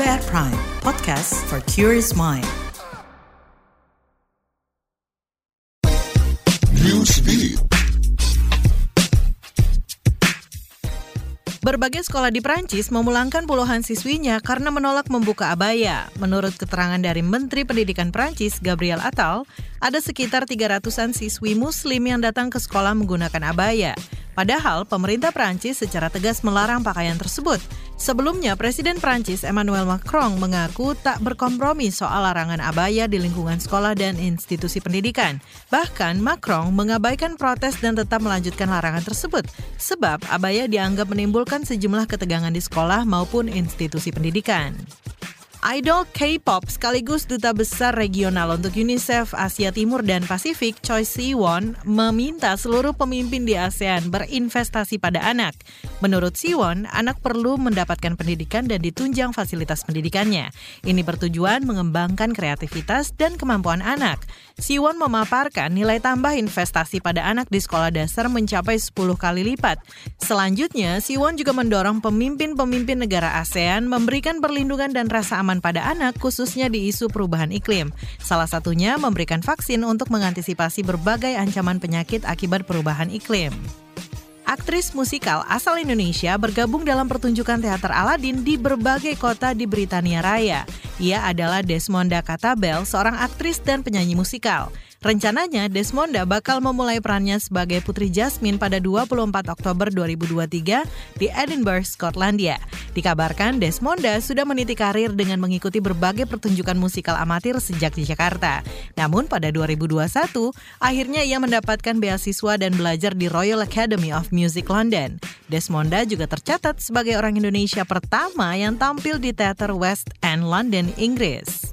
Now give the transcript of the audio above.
At Prime, podcast for curious mind. Newsbeat. Berbagai sekolah di Prancis memulangkan puluhan siswinya karena menolak membuka abaya. Menurut keterangan dari Menteri Pendidikan Prancis, Gabriel Attal, ada sekitar 300-an siswi muslim yang datang ke sekolah menggunakan abaya. Padahal pemerintah Prancis secara tegas melarang pakaian tersebut. Sebelumnya, Presiden Prancis Emmanuel Macron mengaku tak berkompromi soal larangan abaya di lingkungan sekolah dan institusi pendidikan. Bahkan, Macron mengabaikan protes dan tetap melanjutkan larangan tersebut, sebab abaya dianggap menimbulkan sejumlah ketegangan di sekolah maupun institusi pendidikan. Idol K-pop sekaligus duta besar regional untuk UNICEF Asia Timur dan Pasifik, Choi Siwon, meminta seluruh pemimpin di ASEAN berinvestasi pada anak. Menurut Siwon, anak perlu mendapatkan pendidikan dan ditunjang fasilitas pendidikannya. Ini bertujuan mengembangkan kreativitas dan kemampuan anak. Siwon memaparkan nilai tambah investasi pada anak di sekolah dasar mencapai 10 kali lipat. Selanjutnya, Siwon juga mendorong pemimpin-pemimpin negara ASEAN memberikan perlindungan dan rasa aman pada anak khususnya di isu perubahan iklim. Salah satunya memberikan vaksin untuk mengantisipasi berbagai ancaman penyakit akibat perubahan iklim. Aktris musikal asal Indonesia bergabung dalam pertunjukan teater Aladin di berbagai kota di Britania Raya. Ia adalah Desmonda Katabel, seorang aktris dan penyanyi musikal. Rencananya, Desmonda bakal memulai perannya sebagai Putri Jasmine pada 24 Oktober 2023 di Edinburgh, Skotlandia. Dikabarkan Desmonda sudah meniti karir dengan mengikuti berbagai pertunjukan musikal amatir sejak di Jakarta. Namun pada 2021, akhirnya ia mendapatkan beasiswa dan belajar di Royal Academy of Music London. Desmonda juga tercatat sebagai orang Indonesia pertama yang tampil di teater West End London, Inggris.